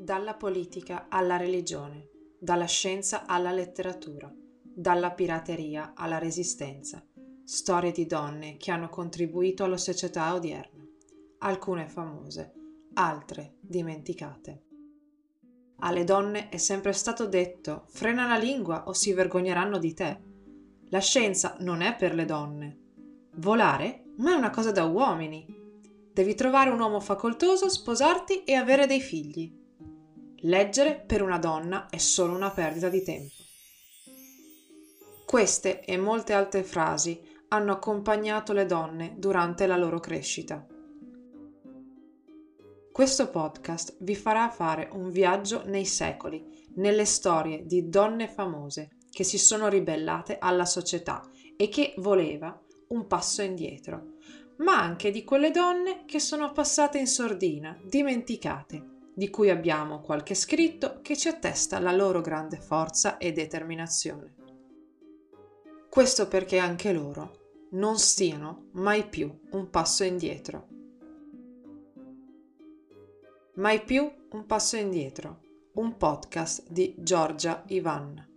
Dalla politica alla religione, dalla scienza alla letteratura, dalla pirateria alla resistenza. Storie di donne che hanno contribuito alla società odierna, alcune famose, altre dimenticate. Alle donne è sempre stato detto frena la lingua o si vergogneranno di te. La scienza non è per le donne. Volare? Ma è una cosa da uomini. Devi trovare un uomo facoltoso, sposarti e avere dei figli. Leggere per una donna è solo una perdita di tempo. Queste e molte altre frasi hanno accompagnato le donne durante la loro crescita. Questo podcast vi farà fare un viaggio nei secoli, nelle storie di donne famose che si sono ribellate alla società e che voleva un passo indietro, ma anche di quelle donne che sono passate in sordina, dimenticate di cui abbiamo qualche scritto che ci attesta la loro grande forza e determinazione. Questo perché anche loro non stiano mai più un passo indietro. Mai più un passo indietro, un podcast di Giorgia Ivan.